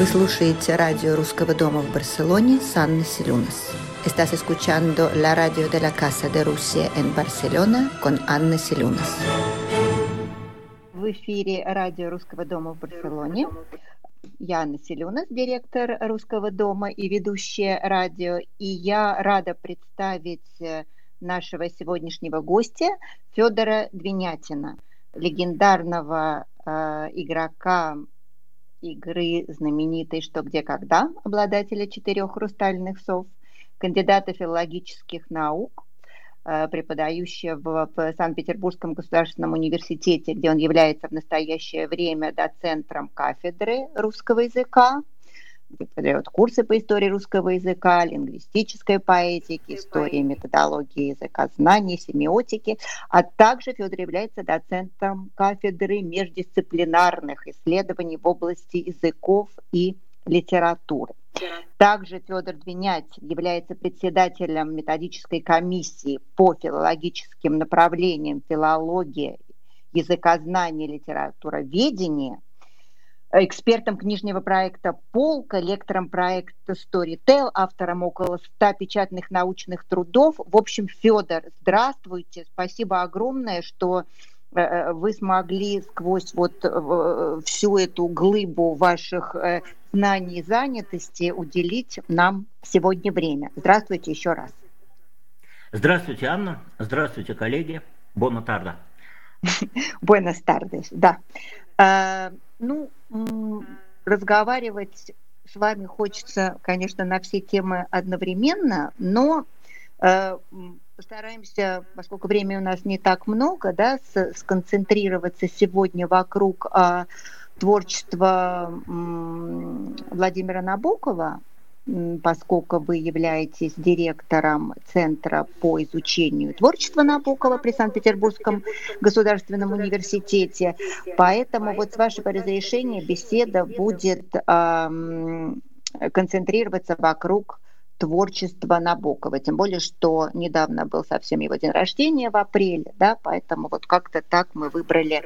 Вы слушаете радио Русского дома в Барселоне с Анной Селюнас. Estás escuchando la radio de la Casa de Rusia en Barcelona con Анна Селюнас. В эфире радио Русского дома в Барселоне. Я Анна Селюнас, директор Русского дома и ведущая радио. И я рада представить э, нашего сегодняшнего гостя Федора Двинятина, легендарного э, игрока игры знаменитой «Что, где, когда», обладателя четырех хрустальных сов, кандидата филологических наук, э, преподающего в Санкт-Петербургском государственном университете, где он является в настоящее время доцентром кафедры русского языка, преподает курсы по истории русского языка, лингвистической поэтики, истории методологии языка знаний, семиотики, а также Федор является доцентом кафедры междисциплинарных исследований в области языков и литературы. Также Федор Двинять является председателем методической комиссии по филологическим направлениям филология, языкознание, литературоведение – экспертом книжного проекта «Полка», лектором проекта Storytel, автором около 100 печатных научных трудов. В общем, Федор, здравствуйте, спасибо огромное, что э, э, вы смогли сквозь вот э, всю эту глыбу ваших знаний и занятости уделить нам сегодня время. Здравствуйте еще раз. Здравствуйте, Анна. Здравствуйте, коллеги. Бона тарда. Буэнос тардес, да. Ну, разговаривать с вами хочется, конечно, на все темы одновременно, но э, постараемся, поскольку времени у нас не так много, да, с, сконцентрироваться сегодня вокруг э, творчества э, Владимира Набокова, поскольку вы являетесь директором Центра по изучению творчества Набокова при Санкт-Петербургском государственном университете. Поэтому вот с вашего разрешения беседа будет эм, концентрироваться вокруг творчества Набокова. Тем более, что недавно был совсем его день рождения в апреле, да, поэтому вот как-то так мы выбрали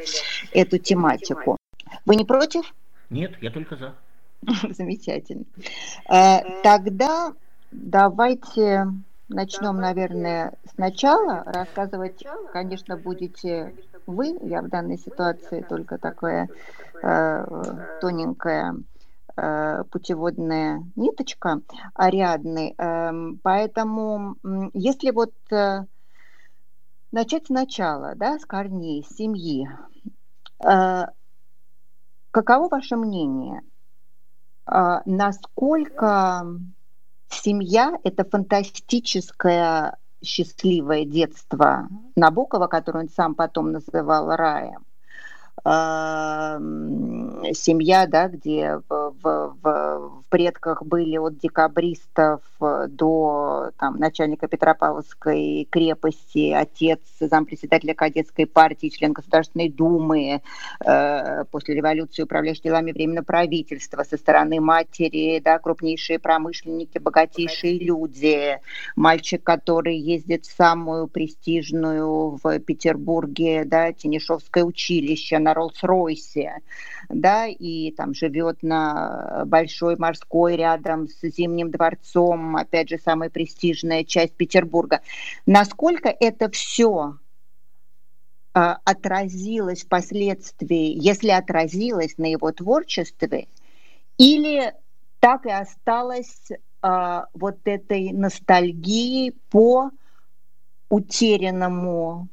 эту тематику. Вы не против? Нет, я только за. Замечательно. Э, тогда давайте начнем, наверное, сначала. Рассказывать, конечно, будете вы. Я в данной ситуации только такая э, тоненькая э, путеводная ниточка Ариадны. Эм, поэтому, если вот начать сначала, да, с корней, с семьи, каково ваше мнение – насколько семья – это фантастическое счастливое детство Набокова, которое он сам потом называл раем, семья, да, где в, в, в предках были от декабристов до там, начальника Петропавловской крепости, отец зампредседателя кадетской партии, член Государственной Думы, э, после революции управляющий делами Временного правительства, со стороны матери, да, крупнейшие промышленники, богатейшие люди, мальчик, который ездит в самую престижную в Петербурге, да, Тенишовское училище, на Роллс-Ройсе, да, и там живет на Большой морской рядом с Зимним дворцом, опять же, самая престижная часть Петербурга. Насколько это все а, отразилось впоследствии, если отразилось на его творчестве, или так и осталось а, вот этой ностальгией по утерянному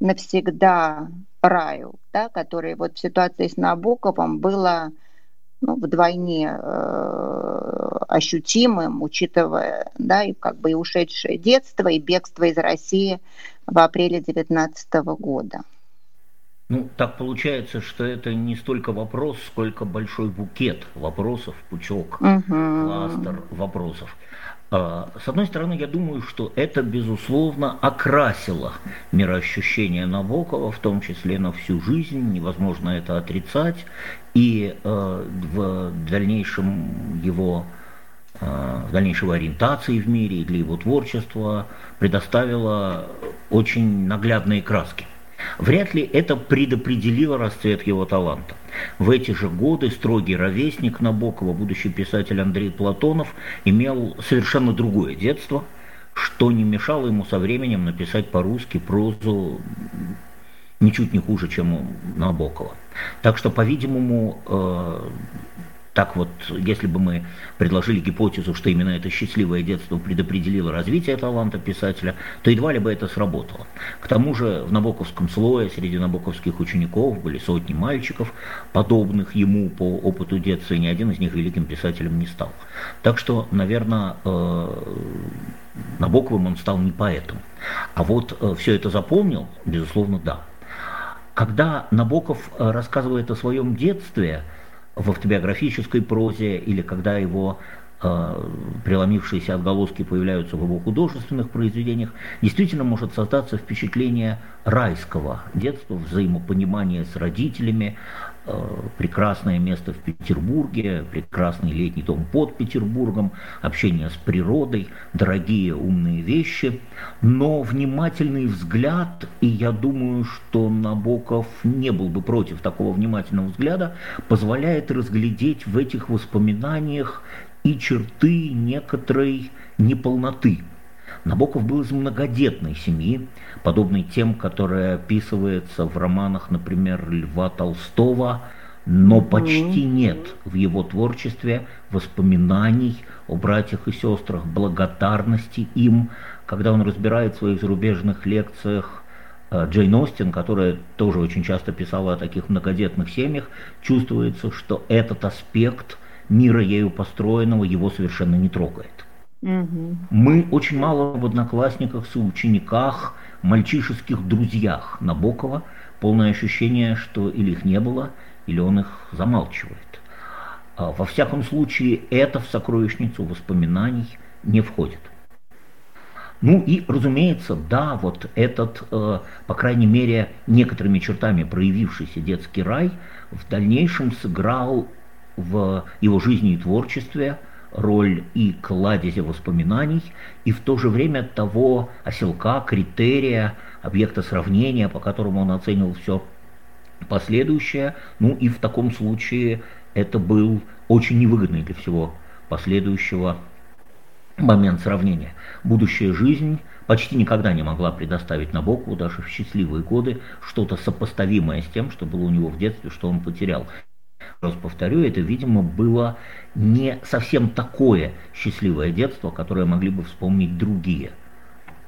навсегда раю, да, который вот в ситуации с Набоковым было ну, вдвойне э, ощутимым, учитывая, да, и как бы и ушедшее детство, и бегство из России в апреле 2019 года. Ну, так получается, что это не столько вопрос, сколько большой букет вопросов, пучок, угу. кластер вопросов. А, с одной стороны, я думаю, что это, безусловно, окрасило мироощущение Набокова, в том числе на всю жизнь, невозможно это отрицать, и э, в дальнейшем его э, в дальнейшей ориентации в мире и для его творчества предоставило очень наглядные краски. Вряд ли это предопределило расцвет его таланта. В эти же годы строгий ровесник Набокова, будущий писатель Андрей Платонов, имел совершенно другое детство, что не мешало ему со временем написать по-русски прозу ничуть не хуже, чем у Набокова. Так что, по-видимому, э, так вот, если бы мы предложили гипотезу, что именно это счастливое детство предопределило развитие таланта писателя, то едва ли бы это сработало. К тому же в набоковском слое среди набоковских учеников были сотни мальчиков, подобных ему по опыту детства, и ни один из них великим писателем не стал. Так что, наверное, э, Набоковым он стал не поэтом. А вот э, все это запомнил, безусловно, да. Когда Набоков э, рассказывает о своем детстве – в автобиографической прозе или когда его э, преломившиеся отголоски появляются в его художественных произведениях, действительно может создаться впечатление райского детства, взаимопонимания с родителями, прекрасное место в Петербурге, прекрасный летний дом под Петербургом, общение с природой, дорогие умные вещи, но внимательный взгляд, и я думаю, что Набоков не был бы против такого внимательного взгляда, позволяет разглядеть в этих воспоминаниях и черты некоторой неполноты – Набоков был из многодетной семьи, подобной тем, которая описывается в романах, например, Льва Толстого, но почти нет в его творчестве воспоминаний о братьях и сестрах, благодарности им, когда он разбирает в своих зарубежных лекциях э, Джейн Остин, которая тоже очень часто писала о таких многодетных семьях, чувствуется, что этот аспект мира ею построенного его совершенно не трогает. Угу. Мы очень мало в одноклассниках, соучениках, мальчишеских друзьях Набокова. Полное ощущение, что или их не было, или он их замалчивает. А во всяком случае, это в сокровищницу воспоминаний не входит. Ну и, разумеется, да, вот этот, э, по крайней мере, некоторыми чертами проявившийся детский рай в дальнейшем сыграл в его жизни и творчестве – роль и кладезя воспоминаний, и в то же время того оселка, критерия, объекта сравнения, по которому он оценивал все последующее. Ну и в таком случае это был очень невыгодный для всего последующего момент сравнения. Будущая жизнь почти никогда не могла предоставить Набокову, даже в счастливые годы, что-то сопоставимое с тем, что было у него в детстве, что он потерял раз повторю, это, видимо, было не совсем такое счастливое детство, которое могли бы вспомнить другие.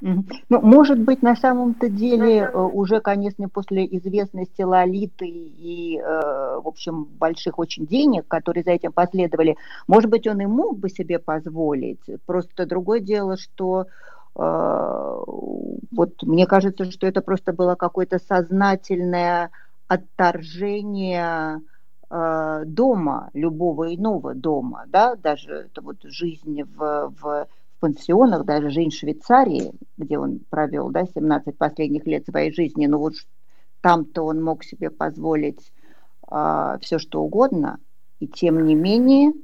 Ну, может быть, на самом-то деле э, уже, конечно, после известности Лолиты и, э, в общем, больших очень денег, которые за этим последовали, может быть, он и мог бы себе позволить. Просто другое дело, что э, вот мне кажется, что это просто было какое-то сознательное отторжение Э, дома, любого иного дома, да, даже это вот жизнь в, в, в пансионах, даже жизнь в Швейцарии, где он провел, да, 17 последних лет своей жизни, но вот там-то он мог себе позволить а, все что угодно, и тем не менее,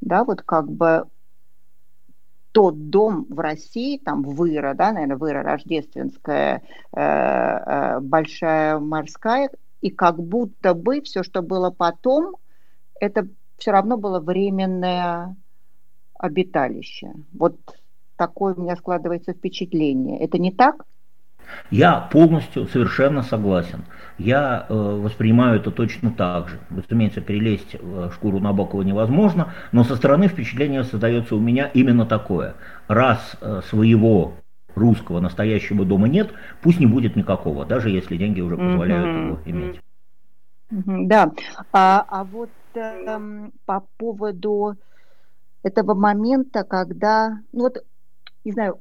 да, вот как бы тот дом в России, там Выра, да, наверное, Выра Рождественская, э, э, Большая Морская, и как будто бы все, что было потом, это все равно было временное обиталище. Вот такое у меня складывается впечатление. Это не так? Я полностью, совершенно согласен. Я э, воспринимаю это точно так же. Разумеется, перелезть в шкуру Набокова невозможно, но со стороны впечатление создается у меня именно такое. Раз э, своего русского настоящего дома нет, пусть не будет никакого, даже если деньги уже позволяют mm-hmm. его иметь. Да, а, а вот э, по поводу этого момента, когда, ну вот, не знаю,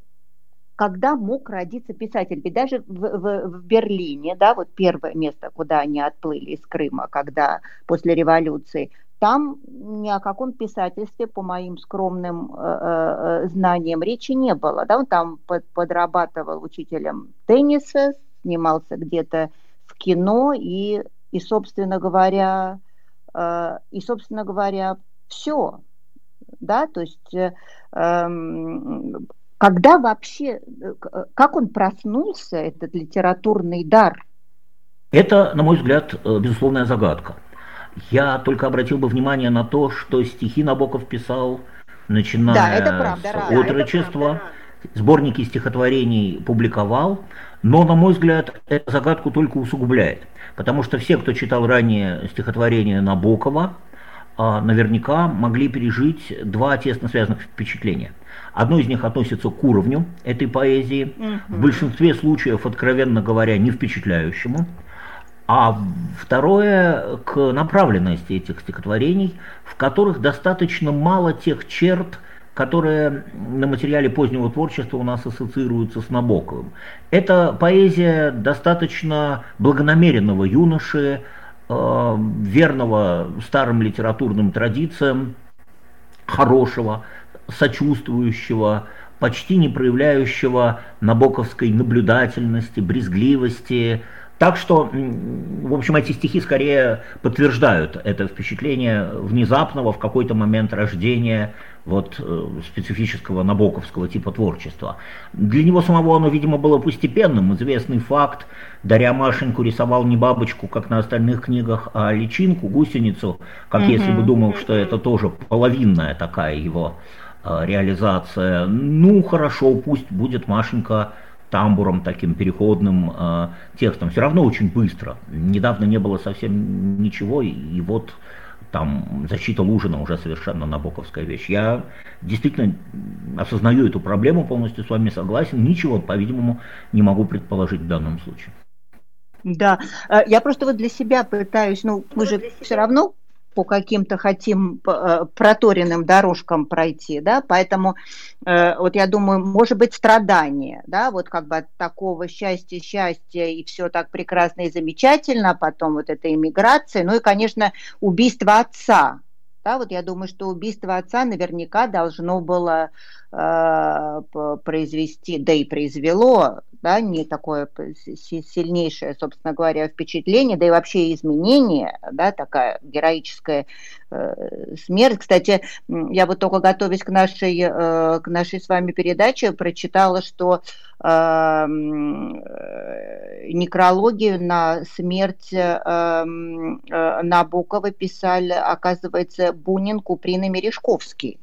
когда мог родиться писатель. Ведь даже в, в, в Берлине, да, вот первое место, куда они отплыли из Крыма, когда после революции, там ни о каком писательстве, по моим скромным э, э, знаниям, речи не было. Да? Он там под, подрабатывал учителем тенниса, снимался где-то в кино и, и собственно говоря, э, и, собственно говоря, все. Да? То есть э, эм, когда вообще, э, как он проснулся, этот литературный дар – Это, на мой взгляд, э, безусловная загадка. Я только обратил бы внимание на то, что стихи Набоков писал, начиная да, это правда, с да, отрочества, правда, сборники стихотворений публиковал, но, на мой взгляд, эту загадку только усугубляет. Потому что все, кто читал ранее стихотворения Набокова, а, наверняка могли пережить два тесно связанных впечатления. Одно из них относится к уровню этой поэзии, в большинстве случаев, откровенно говоря, не впечатляющему. А второе – к направленности этих стихотворений, в которых достаточно мало тех черт, которые на материале позднего творчества у нас ассоциируются с Набоковым. Это поэзия достаточно благонамеренного юноши, э, верного старым литературным традициям, хорошего, сочувствующего, почти не проявляющего набоковской наблюдательности, брезгливости, так что, в общем, эти стихи скорее подтверждают это впечатление внезапного в какой-то момент рождения вот э, специфического набоковского типа творчества. Для него самого оно, видимо, было постепенным. Известный факт, даря Машеньку рисовал не бабочку, как на остальных книгах, а личинку, гусеницу, как mm-hmm. если бы думал, что это тоже половинная такая его э, реализация. Ну, хорошо, пусть будет Машенька тамбуром таким переходным э, текстом. Все равно очень быстро. Недавно не было совсем ничего, и, и вот там защита Лужина уже совершенно набоковская вещь. Я действительно осознаю эту проблему, полностью с вами согласен. Ничего, по-видимому, не могу предположить в данном случае. Да, э, я просто вот для себя пытаюсь, ну, мы же все равно по каким-то хотим э, проторенным дорожкам пройти, да, поэтому э, вот я думаю, может быть, страдание, да, вот как бы от такого счастья, счастья, и все так прекрасно и замечательно, а потом вот эта иммиграция, ну и, конечно, убийство отца, да, вот я думаю, что убийство отца наверняка должно было произвести, да и произвело, да, не такое сильнейшее, собственно говоря, впечатление, да и вообще изменение, да, такая героическая э, смерть. Кстати, я вот только готовясь к нашей, э, к нашей с вами передаче, прочитала, что э, э некрологию на смерть э, э, Набокова писали, оказывается, Бунин, Куприн и Мережковский.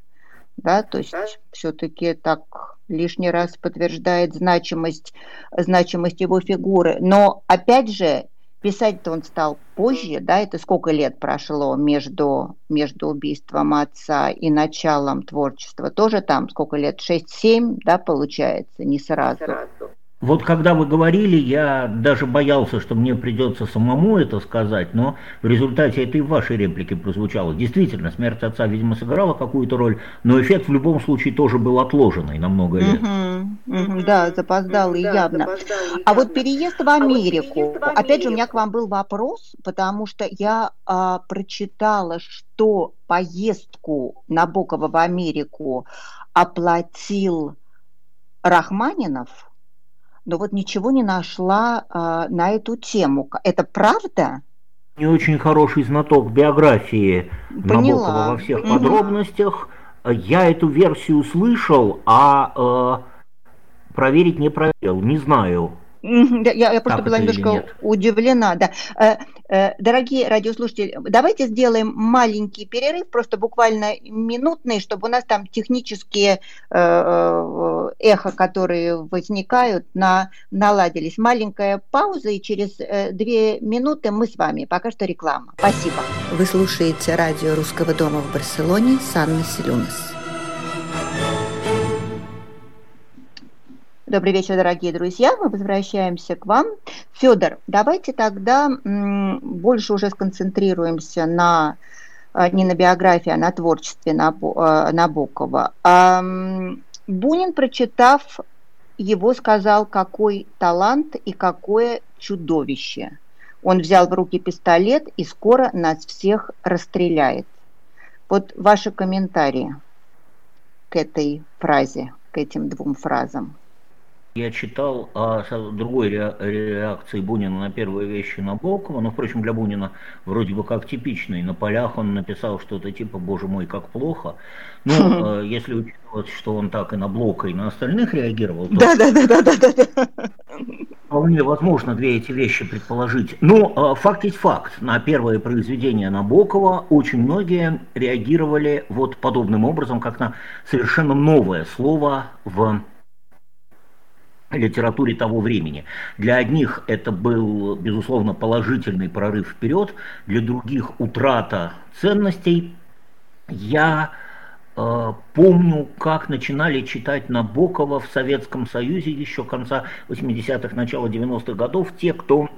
Да, то есть все-таки так лишний раз подтверждает значимость, значимость его фигуры. Но опять же, писать-то он стал позже, да, это сколько лет прошло между, между убийством отца и началом творчества, тоже там сколько лет, 6-7, да, получается, не сразу. Не сразу. Вот когда вы говорили, я даже боялся, что мне придется самому это сказать, но в результате это и в вашей реплике прозвучало. Действительно, смерть отца, видимо, сыграла какую-то роль, но эффект в любом случае тоже был отложенный на много лет. Угу, угу, да, запоздалый да, явно. Запоздалый, а вот переезд в Америку, а вот в Америку, опять же, у меня к вам был вопрос, потому что я а, прочитала, что поездку Набокова в Америку оплатил Рахманинов – но вот ничего не нашла а, на эту тему. Это правда? Не очень хороший знаток биографии Поняла. Набокова во всех угу. подробностях. Я эту версию слышал, а э, проверить не проверил, не знаю. Я, я просто была немножко удивлена. Да. Э, э, дорогие радиослушатели, давайте сделаем маленький перерыв, просто буквально минутный, чтобы у нас там технические э, эхо, которые возникают, на, наладились. Маленькая пауза, и через две минуты мы с вами. Пока что реклама. Спасибо. Вы слушаете радио Русского дома в Барселоне с Анной Добрый вечер, дорогие друзья. Мы возвращаемся к вам. Федор, давайте тогда больше уже сконцентрируемся на э, не на биографии, а на творчестве э, Набокова. Бунин, прочитав его, сказал, какой талант и какое чудовище. Он взял в руки пистолет и скоро нас всех расстреляет. Вот ваши комментарии к этой фразе, к этим двум фразам. Я читал о другой реакции Бунина на первые вещи Набокова, но, впрочем, для Бунина вроде бы как типичный. На полях он написал что-то типа «Боже мой, как плохо». Ну, э, если учитывать, что он так и на Блока, и на остальных реагировал, то... Да, да, да, да, да, да. Вполне возможно две эти вещи предположить. Но э, факт есть факт. На первое произведение Набокова очень многие реагировали вот подобным образом, как на совершенно новое слово в литературе того времени. Для одних это был, безусловно, положительный прорыв вперед, для других утрата ценностей. Я э, помню, как начинали читать Набокова в Советском Союзе еще конца 80-х, начала 90-х годов, те, кто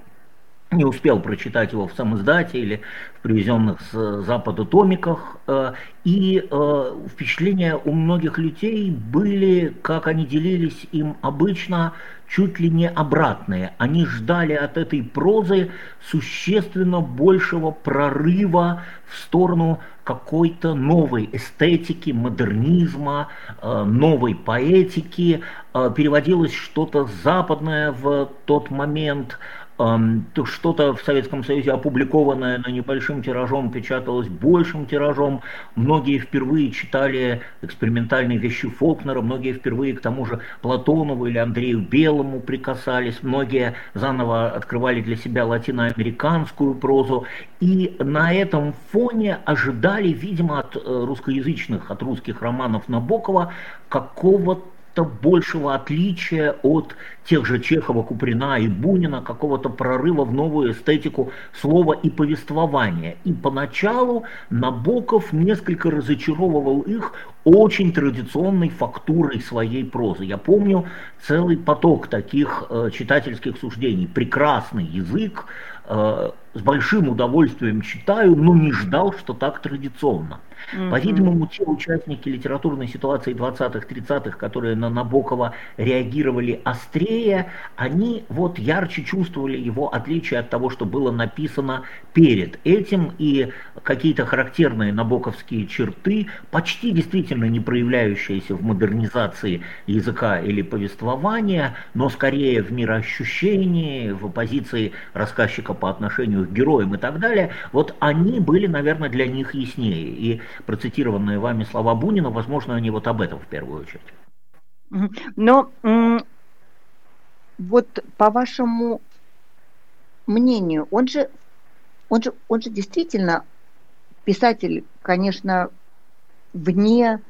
не успел прочитать его в самоиздате или в привезенных с Запада томиках. Э, и э, впечатления у многих людей были, как они делились им обычно, чуть ли не обратные. Они ждали от этой прозы существенно большего прорыва в сторону какой-то новой эстетики, модернизма, э, новой поэтики. Переводилось что-то западное в тот момент – что-то в Советском Союзе опубликованное на небольшим тиражом печаталось большим тиражом. Многие впервые читали экспериментальные вещи Фолкнера, многие впервые к тому же Платонову или Андрею Белому прикасались, многие заново открывали для себя латиноамериканскую прозу. И на этом фоне ожидали, видимо, от э, русскоязычных, от русских романов Набокова какого-то какого-то большего отличия от тех же Чехова, Куприна и Бунина, какого-то прорыва в новую эстетику слова и повествования. И поначалу Набоков несколько разочаровывал их очень традиционной фактурой своей прозы. Я помню целый поток таких э, читательских суждений. Прекрасный язык, э, с большим удовольствием читаю, но не ждал, что так традиционно. Mm-hmm. По-видимому, те участники литературной ситуации 20-х, 30-х, которые на Набокова реагировали острее, они вот ярче чувствовали его отличие от того, что было написано перед этим, и какие-то характерные набоковские черты, почти действительно не проявляющиеся в модернизации языка или повествования, но скорее в мироощущении, в позиции рассказчика по отношению к героям и так далее, вот они были, наверное, для них яснее. И процитированные вами слова Бунина, возможно, они вот об этом в первую очередь. Но вот по вашему мнению, он же, он же, он же действительно писатель, конечно, вне...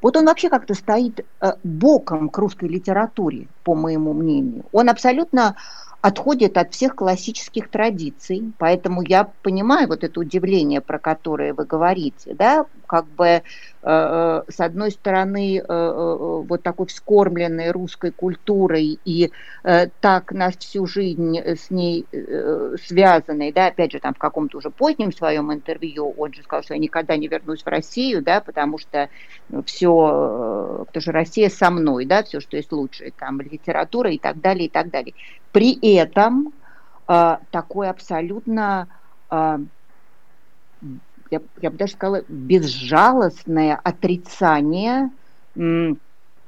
Вот он вообще как-то стоит э, боком к русской литературе, по моему мнению. Он абсолютно отходит от всех классических традиций, поэтому я понимаю вот это удивление, про которое вы говорите, да, как бы э, э с одной стороны э, вот такой вскормленной русской культурой и так на всю жизнь с ней связанной, да, опять же там в каком-то уже позднем своем интервью он же сказал, что я никогда не вернусь в Россию, да, потому что все, потому что Россия со мной, да, все, что есть лучшее, там литература и так далее, и так далее. При этом такое абсолютно, я, я бы даже сказала, безжалостное отрицание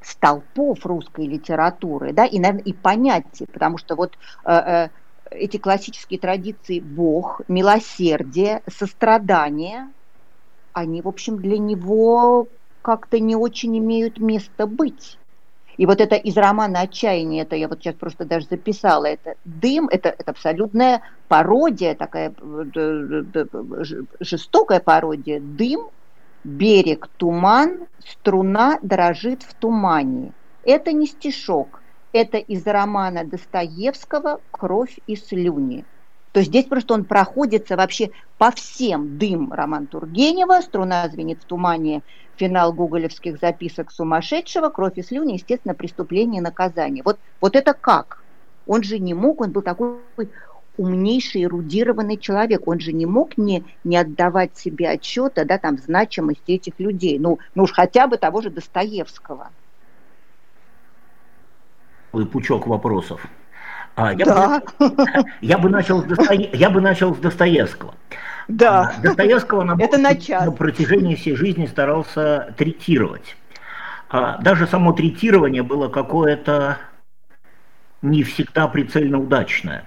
столпов русской литературы, да, и, наверное, и понятий, потому что вот э, э, эти классические традиции Бог, милосердие, сострадание, они, в общем, для него как-то не очень имеют место быть. И вот это из романа «Отчаяние», это я вот сейчас просто даже записала, это «Дым», это, это абсолютная пародия, такая э, жестокая пародия. «Дым», «Берег», «Туман», «Струна дрожит в тумане». Это не стишок, это из романа Достоевского «Кровь и слюни». То есть здесь просто он проходится вообще по всем дым роман Тургенева, струна звенит в тумане, финал гоголевских записок сумасшедшего, кровь и слюни, естественно, преступление и наказание. Вот, вот это как? Он же не мог, он был такой умнейший, эрудированный человек. Он же не мог не, не отдавать себе отчета да, там, значимости этих людей. Ну, ну уж хотя бы того же Достоевского. Пучок вопросов. А, я, да. бы, я, бы начал с Достое... я бы начал с Достоевского. Да. Достоевского на, Это на, на протяжении всей жизни старался третировать. А, даже само третирование было какое-то не всегда прицельно удачная.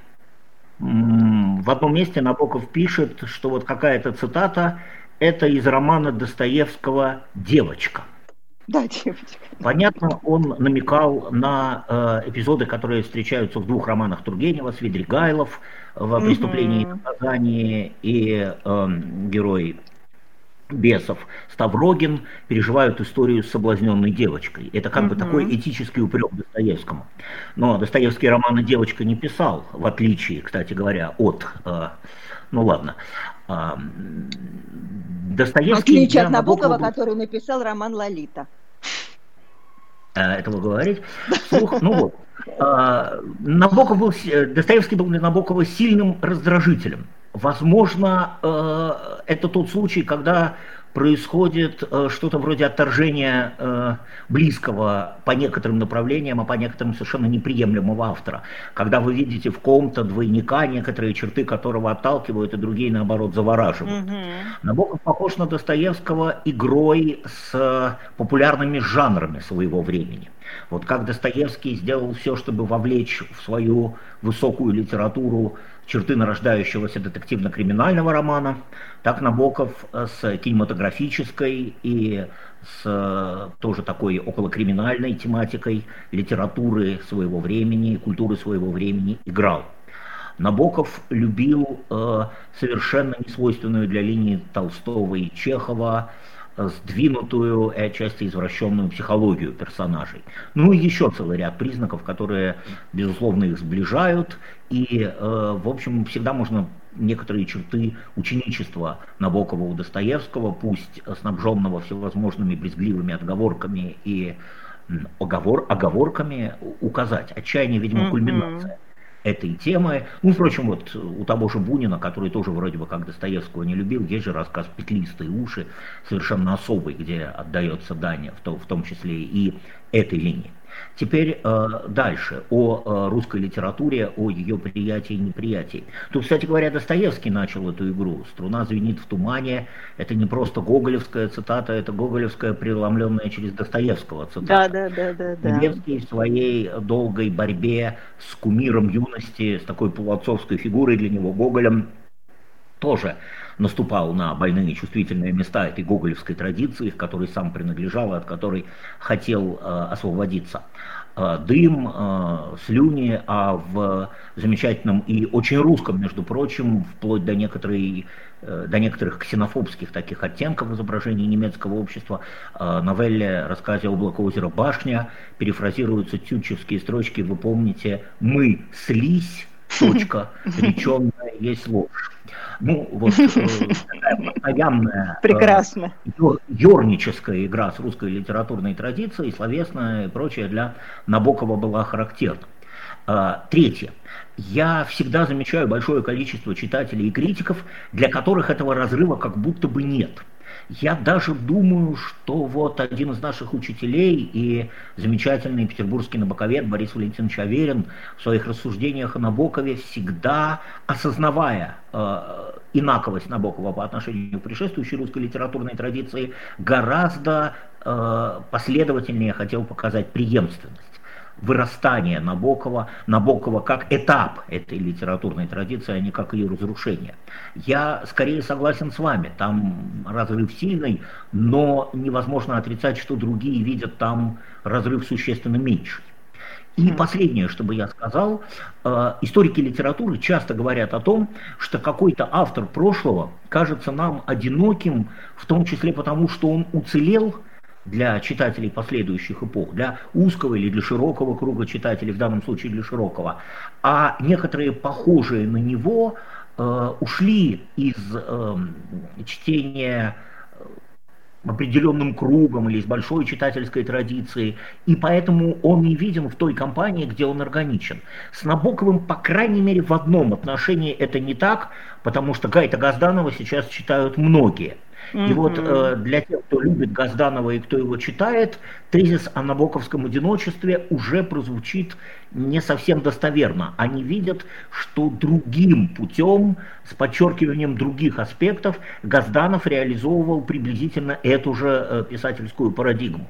В одном месте Набоков пишет, что вот какая-то цитата – это из романа Достоевского «Девочка». Да, девочка. Понятно, он намекал на э, эпизоды, которые встречаются в двух романах Тургенева, Свидригайлов в «Преступлении и наказании» и э, герой бесов Ставрогин переживают историю с соблазненной девочкой. Это как угу. бы такой этический упрек Достоевскому. Но Достоевский романы «Девочка» не писал, в отличие, кстати говоря, от... Э, ну ладно. Э, Достоевский... В отличие от Набокова, был... который написал роман «Лолита». Э, этого говорить. Слух, ну вот. Э, Набоков был, Достоевский был для Набокова сильным раздражителем. Возможно, э, это тот случай, когда происходит э, что-то вроде отторжения э, близкого по некоторым направлениям, а по некоторым совершенно неприемлемого автора. Когда вы видите в ком-то двойника, некоторые черты которого отталкивают, и другие, наоборот, завораживают. Угу. Набоков похож на Достоевского игрой с популярными жанрами своего времени. Вот как Достоевский сделал все, чтобы вовлечь в свою высокую литературу черты нарождающегося детективно-криминального романа, так Набоков с кинематографической и с тоже такой околокриминальной тематикой литературы своего времени, культуры своего времени играл. Набоков любил э, совершенно несвойственную для линии Толстого и Чехова сдвинутую и отчасти извращенную психологию персонажей. Ну и еще целый ряд признаков, которые, безусловно, их сближают. И, э, в общем, всегда можно некоторые черты ученичества Набокова у Достоевского, пусть снабженного всевозможными брезгливыми отговорками и оговор, оговорками, указать. Отчаяние, видимо, mm-hmm. Этой темы. Ну, впрочем, вот у того же Бунина, который тоже вроде бы как Достоевского не любил, есть же рассказ «Петлистые уши», совершенно особый, где отдается дань, в том, в том числе и этой линии. Теперь э, дальше, о э, русской литературе, о ее приятии и неприятии. Тут, кстати говоря, Достоевский начал эту игру. «Струна звенит в тумане» — это не просто гоголевская цитата, это гоголевская, преломленная через Достоевского цитата. Да, да, да, да. Достоевский в своей долгой борьбе с кумиром юности, с такой полуотцовской фигурой для него Гоголем, тоже наступал на больные чувствительные места этой гоголевской традиции, к которой сам принадлежал и от которой хотел э, освободиться. Э, дым, э, слюни, а в замечательном и очень русском, между прочим, вплоть до некоторой до некоторых ксенофобских таких оттенков изображений немецкого общества, новелле рассказе «Облако озера Башня» перефразируются тютчевские строчки, вы помните, «Мы слизь, точка, реченная есть ложь». Ну, вот э, такая постоянная э, Прекрасно. юрническая игра с русской литературной традицией, словесная и прочее для Набокова была характерна. Э, третье. Я всегда замечаю большое количество читателей и критиков, для которых этого разрыва как будто бы нет – я даже думаю, что вот один из наших учителей и замечательный петербургский набоковед Борис Валентинович Аверин в своих рассуждениях о Набокове всегда, осознавая э, инаковость Набокова по отношению к предшествующей русской литературной традиции, гораздо э, последовательнее хотел показать преемственность вырастания Набокова, Набокова как этап этой литературной традиции, а не как ее разрушение. Я скорее согласен с вами, там разрыв сильный, но невозможно отрицать, что другие видят там разрыв существенно меньше. И последнее, что бы я сказал, э, историки литературы часто говорят о том, что какой-то автор прошлого кажется нам одиноким, в том числе потому, что он уцелел для читателей последующих эпох, для узкого или для широкого круга читателей, в данном случае для широкого, а некоторые похожие на него э, ушли из э, чтения определенным кругом или из большой читательской традиции, и поэтому он не виден в той компании, где он органичен. С Набоковым, по крайней мере, в одном отношении это не так, потому что Гайта Газданова сейчас читают многие – и вот э, для тех, кто любит Газданова и кто его читает, тезис о набоковском одиночестве уже прозвучит не совсем достоверно. Они видят, что другим путем, с подчеркиванием других аспектов, Газданов реализовывал приблизительно эту же э, писательскую парадигму.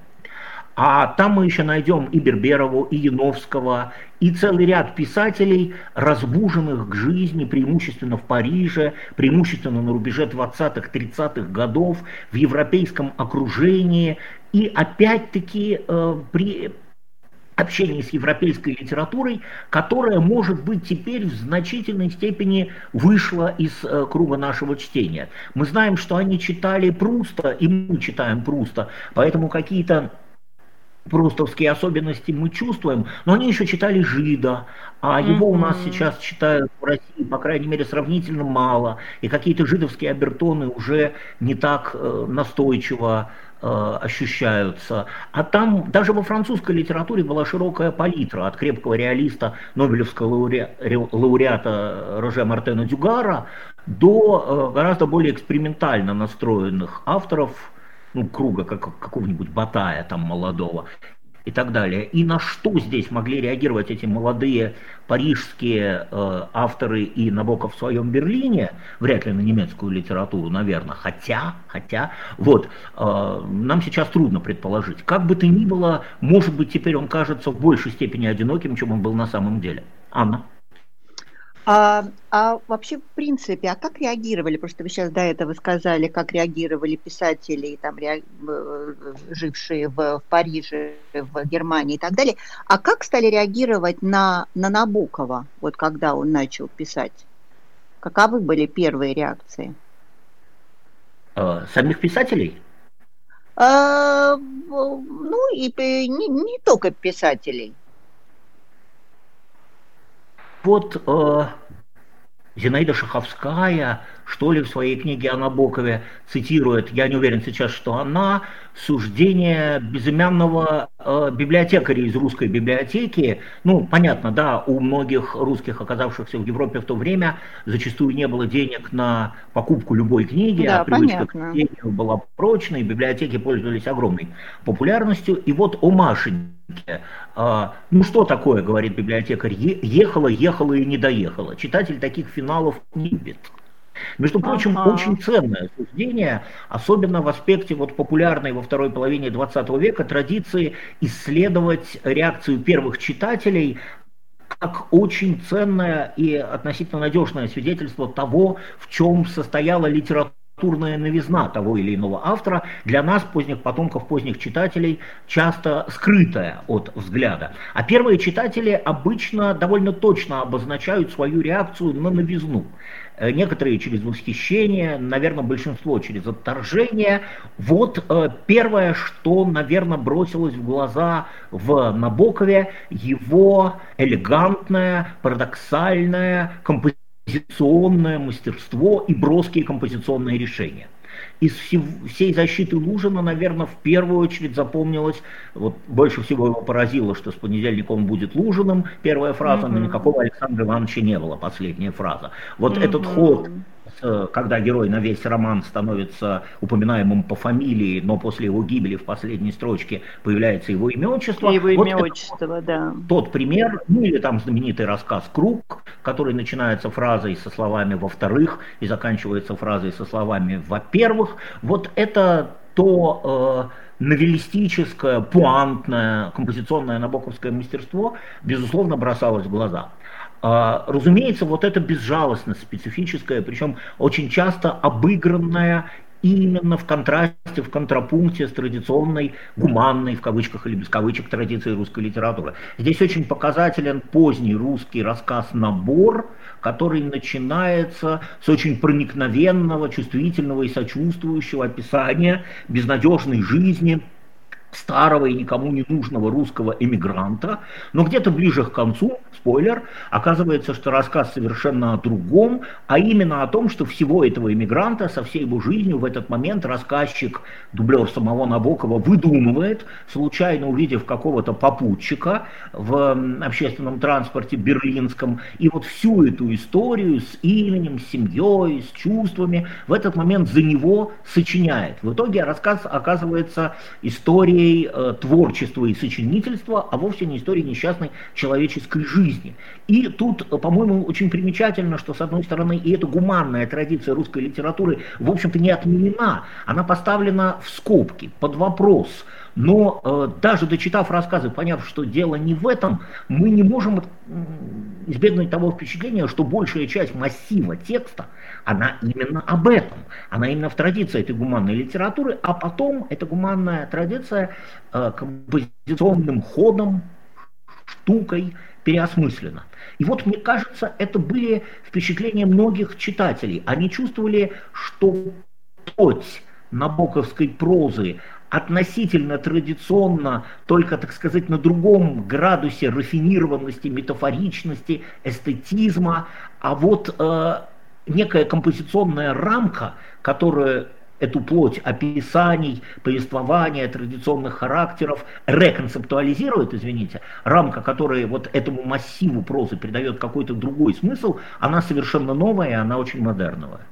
А там мы еще найдем и Берберову, и Яновского, и целый ряд писателей, разбуженных к жизни преимущественно в Париже, преимущественно на рубеже 20-30-х годов, в европейском окружении. И опять-таки э, при общении с европейской литературой, которая, может быть, теперь в значительной степени вышла из э, круга нашего чтения. Мы знаем, что они читали Пруста, и мы читаем Пруста, поэтому какие-то прустовские особенности мы чувствуем, но они еще читали Жида, а его mm-hmm. у нас сейчас читают в России, по крайней мере, сравнительно мало, и какие-то жидовские обертоны уже не так э, настойчиво э, ощущаются. А там даже во французской литературе была широкая палитра от крепкого реалиста, Нобелевского лауре, лауреата Роже Мартена Дюгара до э, гораздо более экспериментально настроенных авторов, ну, круга как, какого-нибудь Батая там молодого и так далее. И на что здесь могли реагировать эти молодые парижские э, авторы и Набоков в своем Берлине, вряд ли на немецкую литературу, наверное, хотя, хотя, вот, э, нам сейчас трудно предположить. Как бы то ни было, может быть, теперь он кажется в большей степени одиноким, чем он был на самом деле. Анна? А, а вообще, в принципе, а как реагировали, просто вы сейчас до этого сказали, как реагировали писатели, там, ре, жившие в, в Париже, в Германии и так далее, а как стали реагировать на, на Набокова, вот когда он начал писать? Каковы были первые реакции? А, самих писателей? А, ну, и не, не только писателей. Вот э, Зинаида Шаховская, что ли, в своей книге о Набокове цитирует, я не уверен сейчас, что она, суждение безымянного э, библиотекаря из русской библиотеки. Ну, понятно, да, у многих русских, оказавшихся в Европе в то время, зачастую не было денег на покупку любой книги, да, а привычка понятно. к чтению была прочной, библиотеки пользовались огромной популярностью. И вот о Машеньке ну что такое, говорит библиотекарь, ехала, ехала и не доехала. Читатель таких финалов не любит. Между прочим, ага. очень ценное суждение, особенно в аспекте вот популярной во второй половине 20 века традиции исследовать реакцию первых читателей как очень ценное и относительно надежное свидетельство того, в чем состояла литература культурная новизна того или иного автора для нас, поздних потомков, поздних читателей, часто скрытая от взгляда. А первые читатели обычно довольно точно обозначают свою реакцию на новизну. Э, некоторые через восхищение, наверное, большинство через отторжение. Вот э, первое, что, наверное, бросилось в глаза в Набокове, его элегантная, парадоксальная композиция композиционное мастерство и броские композиционные решения. Из всей защиты Лужина, наверное, в первую очередь запомнилось, вот больше всего его поразило, что с понедельника он будет Лужиным, первая фраза, mm-hmm. но никакого Александра Ивановича не было, последняя фраза. Вот mm-hmm. этот ход когда герой на весь роман становится упоминаемым по фамилии, но после его гибели в последней строчке появляется его имя отчество. Его имя вот отчество, да. Тот пример, ну или там знаменитый рассказ «Круг», который начинается фразой со словами «во-вторых» и заканчивается фразой со словами «во-первых». Вот это то э, новеллистическое, пуантное, композиционное набоковское мастерство, безусловно, бросалось в глаза. А, разумеется, вот эта безжалостность специфическая, причем очень часто обыгранная именно в контрасте, в контрапункте с традиционной гуманной, в кавычках или без кавычек, традицией русской литературы. Здесь очень показателен поздний русский рассказ «Набор», который начинается с очень проникновенного, чувствительного и сочувствующего описания безнадежной жизни старого и никому не нужного русского эмигранта, но где-то ближе к концу, спойлер, оказывается, что рассказ совершенно о другом, а именно о том, что всего этого эмигранта со всей его жизнью в этот момент рассказчик, дублер самого Набокова, выдумывает, случайно увидев какого-то попутчика в общественном транспорте берлинском, и вот всю эту историю с именем, с семьей, с чувствами в этот момент за него сочиняет. В итоге рассказ оказывается историей историей э, творчества и сочинительства, а вовсе не историей несчастной человеческой жизни. И тут, э, по-моему, очень примечательно, что, с одной стороны, и эта гуманная традиция русской литературы, в общем-то, не отменена, она поставлена в скобки, под вопрос – Но э, даже дочитав рассказы, поняв, что дело не в этом, мы не можем избегнуть того впечатления, что большая часть массива текста, она именно об этом. Она именно в традиции этой гуманной литературы, а потом эта гуманная традиция э, композиционным ходом, штукой переосмыслена. И вот, мне кажется, это были впечатления многих читателей. Они чувствовали, что плоть набоковской прозы относительно традиционно, только, так сказать, на другом градусе рафинированности, метафоричности, эстетизма, а вот э, некая композиционная рамка, которая эту плоть описаний, повествования, традиционных характеров реконцептуализирует, извините, рамка, которая вот этому массиву прозы придает какой-то другой смысл, она совершенно новая, она очень модерновая.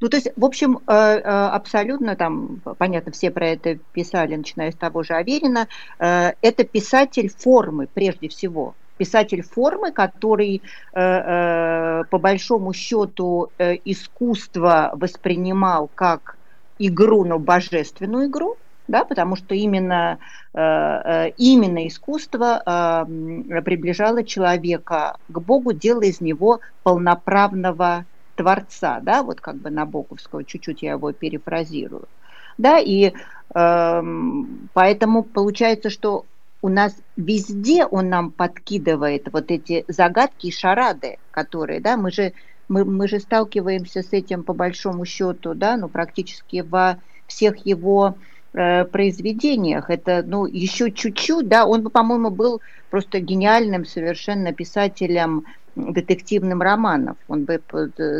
Ну, то есть, в общем, э, э, абсолютно там, понятно, все про это писали, начиная с того же Аверина, э, это писатель формы прежде всего, писатель формы, который по большому счету искусство воспринимал как игру, но божественную игру, да, потому что именно, именно искусство приближало человека к Богу, делая из него полноправного Творца, да, вот как бы Набоковского, чуть-чуть я его перефразирую. Да, и э, поэтому получается, что у нас везде он нам подкидывает вот эти загадки и шарады, которые, да, мы же, мы, мы же сталкиваемся с этим по большому счету, да, ну практически во всех его э, произведениях. Это, ну, еще чуть-чуть, да, он, по-моему, был просто гениальным совершенно писателем детективным романов. Он бы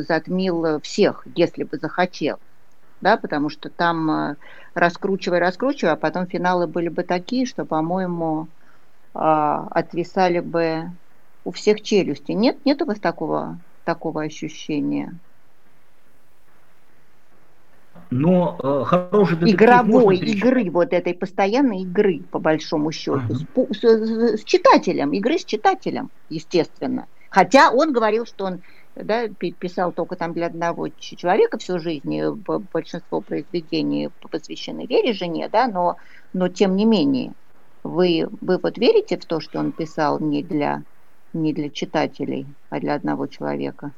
затмил всех, если бы захотел. Да, потому что там э, раскручивай, раскручивай, а потом финалы были бы такие, что, по-моему, а, отвисали бы у всех челюсти. Нет, нет у вас такого, такого ощущения? но э, хороший детектив игровой игры вот этой постоянной игры по большому счету ага. с, с, с читателем игры с читателем естественно Хотя он говорил, что он да, писал только там для одного человека всю жизнь, большинство произведений посвящены вере жене, да, но, но тем не менее, вы, вы вот верите в то, что он писал не для, не для читателей, а для одного человека?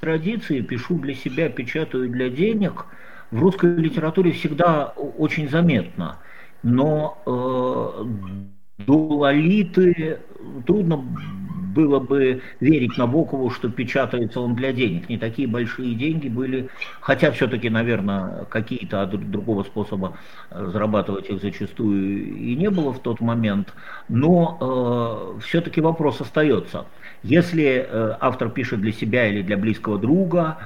Традиции пишу для себя, печатаю для денег. В русской литературе всегда очень заметно. Но э, до Лолиты трудно было бы верить Набокову, что печатается он для денег. Не такие большие деньги были, хотя все-таки, наверное, какие-то от другого способа э, зарабатывать их зачастую и не было в тот момент. Но э, все-таки вопрос остается. Если э, автор пишет для себя или для близкого друга,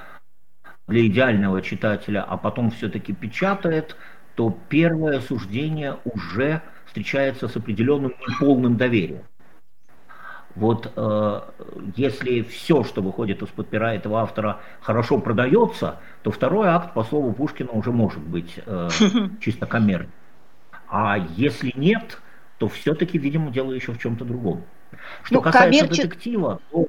для идеального читателя, а потом все-таки печатает, то первое суждение уже встречается с определенным неполным доверием. Вот э, если все, что выходит из-под пера этого автора, хорошо продается, то второй акт, по слову Пушкина, уже может быть э, чисто коммерческим. А если нет, то все-таки, видимо, дело еще в чем-то другом. Что ну, касается коммерче... детектива, то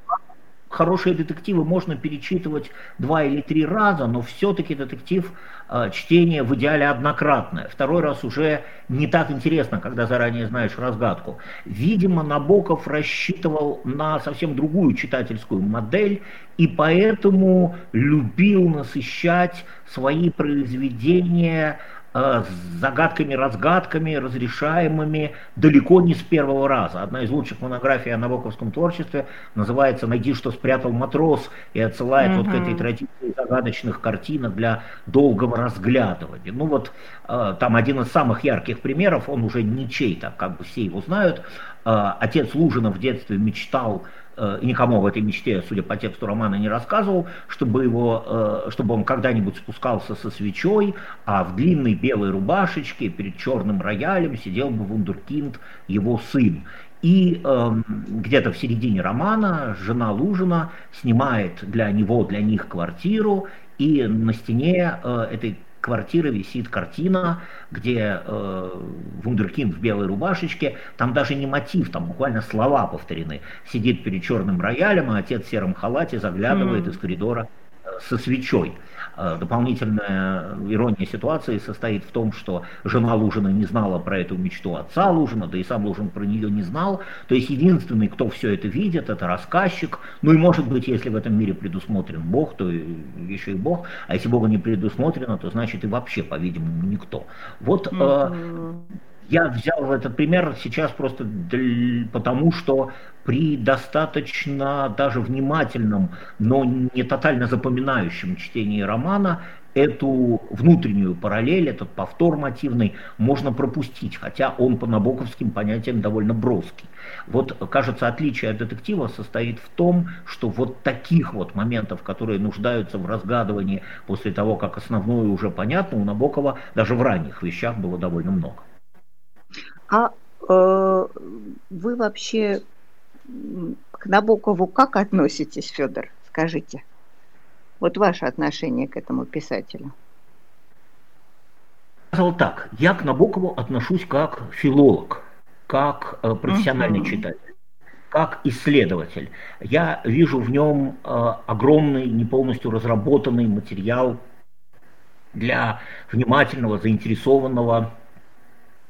хорошие детективы можно перечитывать два или три раза, но все-таки детектив э, чтение в идеале однократное. Второй раз уже не так интересно, когда заранее знаешь разгадку. Видимо, Набоков рассчитывал на совсем другую читательскую модель и поэтому любил насыщать свои произведения Э, с загадками-разгадками, разрешаемыми далеко не с первого раза. Одна из лучших монографий о набоковском творчестве называется «Найди, что спрятал матрос» и отсылает mm-hmm. вот к этой традиции загадочных картинок для долгого разглядывания. Ну вот э, там один из самых ярких примеров, он уже не чей-то, как бы все его знают. Э, отец Лужина в детстве мечтал Э, и никому в этой мечте, судя по тексту романа, не рассказывал, чтобы, его, э, чтобы он когда-нибудь спускался со свечой, а в длинной белой рубашечке перед черным роялем сидел бы вундеркинд, его сын. И э, где-то в середине романа жена Лужина снимает для него, для них квартиру, и на стене э, этой квартиры висит картина, где э, Вундеркинд в белой рубашечке, там даже не мотив, там буквально слова повторены. Сидит перед черным роялем, а отец в сером халате заглядывает mm. из коридора э, со свечой. Э, дополнительная ирония ситуации состоит в том, что жена Лужина не знала про эту мечту отца Лужина, да и сам Лужин про нее не знал. То есть единственный, кто все это видит, это рассказчик. Ну и может быть, если в этом мире предусмотрен Бог, то еще и Бог. А если Бога не предусмотрено, то значит и вообще, по-видимому, никто. Вот mm-hmm. Я взял этот пример сейчас просто потому, что при достаточно даже внимательном, но не тотально запоминающем чтении романа эту внутреннюю параллель, этот повтор мотивный можно пропустить, хотя он по набоковским понятиям довольно броский. Вот, кажется, отличие от детектива состоит в том, что вот таких вот моментов, которые нуждаются в разгадывании после того, как основное уже понятно, у Набокова даже в ранних вещах было довольно много. А э, вы вообще к Набокову как относитесь, Федор? Скажите. Вот ваше отношение к этому писателю. Сказал так, я к Набокову отношусь как филолог, как э, профессиональный uh-huh. читатель, как исследователь. Я вижу в нем э, огромный, не полностью разработанный материал для внимательного, заинтересованного,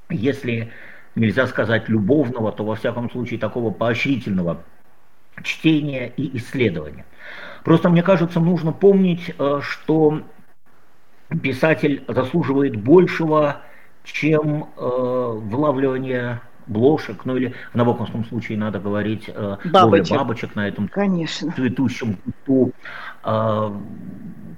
если нельзя сказать любовного, то во всяком случае такого поощрительного чтения и исследования. Просто мне кажется, нужно помнить, э, что писатель заслуживает большего, чем э, вылавливание блошек, ну или в Набоковском случае надо говорить э, бабочек. бабочек на этом Конечно. цветущем кусту. Э,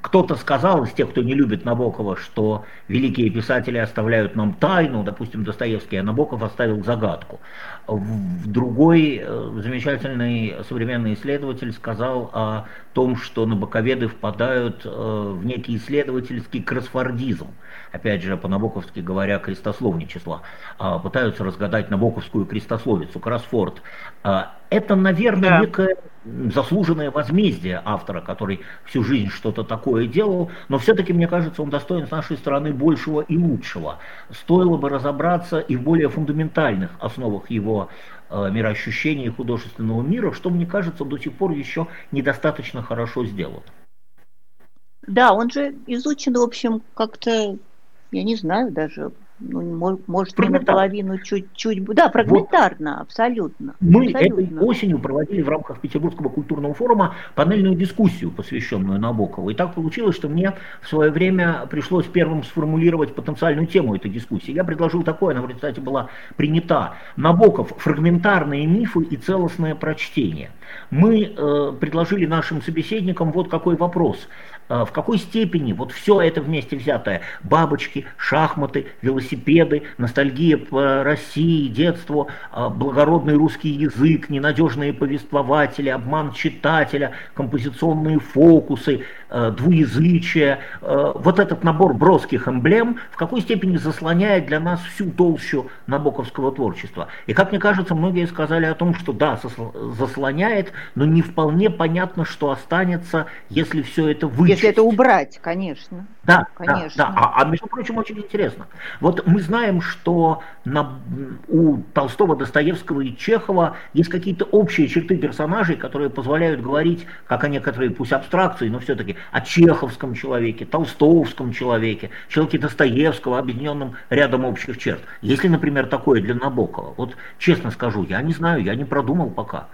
кто-то сказал из тех, кто не любит Набокова, что великие писатели оставляют нам тайну, допустим, Достоевский, а Набоков оставил загадку. В другой э, замечательный современный исследователь сказал о том, что набоковеды впадают э, в некий исследовательский кроссфордизм, опять же, по-набоковски говоря, крестословничество, а пытаются разгадать набоковскую крестословицу, кроссфорд. Это, наверное, да. некое заслуженное возмездие автора, который всю жизнь что-то такое делал, но все-таки, мне кажется, он достоин с нашей стороны большего и лучшего. Стоило бы разобраться и в более фундаментальных основах его э, мироощущения и художественного мира, что, мне кажется, до сих пор еще недостаточно хорошо сделано. Да, он же изучен, в общем, как-то, я не знаю даже, ну, может, не наполовину, чуть-чуть. Да, фрагментарно, вот. абсолютно. Мы абсолютно. этой осенью проводили в рамках Петербургского культурного форума панельную дискуссию, посвященную Набокову. И так получилось, что мне в свое время пришлось первым сформулировать потенциальную тему этой дискуссии. Я предложил такое, она, кстати, была принята. Набоков – фрагментарные мифы и целостное прочтение. Мы э, предложили нашим собеседникам вот какой вопрос. А, в какой степени вот все это вместе взятое, бабочки, шахматы, велосипеды, ностальгия по России, детству, а, благородный русский язык, ненадежные повествователи, обман читателя, композиционные фокусы, двуязычие, вот этот набор броских эмблем в какой степени заслоняет для нас всю толщу набоковского творчества. И как мне кажется, многие сказали о том, что да, заслоняет, но не вполне понятно, что останется, если все это вычесть если это убрать, конечно. Да, конечно. Да, да. А, а между прочим, очень интересно. Вот мы знаем, что на, у Толстого, Достоевского и Чехова есть какие-то общие черты персонажей, которые позволяют говорить, как о некоторые, пусть абстракции, но все-таки о чеховском человеке, толстовском человеке, человеке Достоевского, объединенном рядом общих черт. Если, например, такое для Набокова, вот честно скажу, я не знаю, я не продумал пока.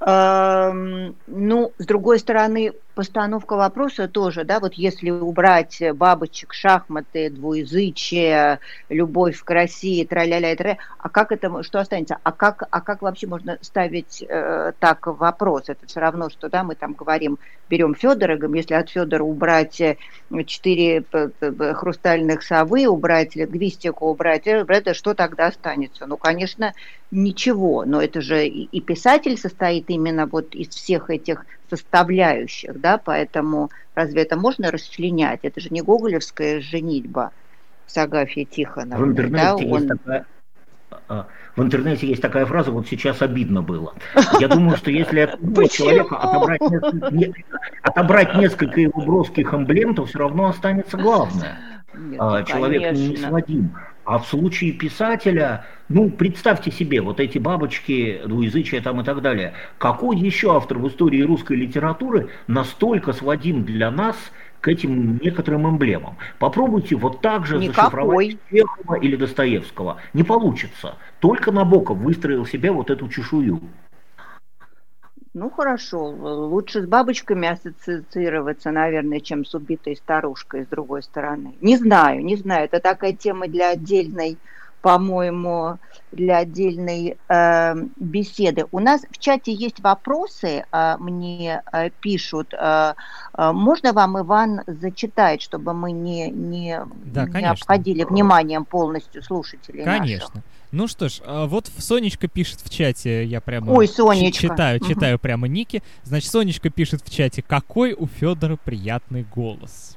Ну, с другой стороны, постановка вопроса тоже, да, вот если убрать бабочек, шахматы, двуязычие, любовь к России, тра-ля-ля, тра а как это, что останется? А как, а как вообще можно ставить э, так вопрос? Это все равно, что, да, мы там говорим, берем Федора, если от Федора убрать э, четыре хрустальных совы, убрать лингвистику, убрать, э, это что тогда останется? Ну, конечно, ничего, но это же и писатель состоит именно вот из всех этих составляющих, да, поэтому разве это можно расчленять? Это же не гоголевская женитьба с Агафьей Тихоновной. В интернете, да, есть такая, а, в интернете есть такая фраза, вот сейчас обидно было. Я думаю, что если от человека отобрать несколько, отобрать несколько его броских эмблем, то все равно останется главное. Нет, а, Человек конечно. не сводим. А в случае писателя, ну, представьте себе, вот эти бабочки, двуязычие там и так далее. Какой еще автор в истории русской литературы настолько сводим для нас к этим некоторым эмблемам? Попробуйте вот так же Никакой. зашифровать Чехова или Достоевского. Не получится. Только Набоков выстроил себе вот эту чешую. Ну хорошо, лучше с бабочками ассоциироваться, наверное, чем с убитой старушкой с другой стороны. Не знаю, не знаю, это такая тема для отдельной, по-моему, для отдельной э, беседы. У нас в чате есть вопросы, э, мне э, пишут. Э, э, можно вам, Иван, зачитать, чтобы мы не, не, да, не обходили вниманием полностью слушателей Конечно. Наших? Ну что ж, а вот Сонечка пишет в чате, я прямо Ой, Сонечка. читаю, читаю угу. прямо ники. Значит, Сонечка пишет в чате, какой у Федора приятный голос.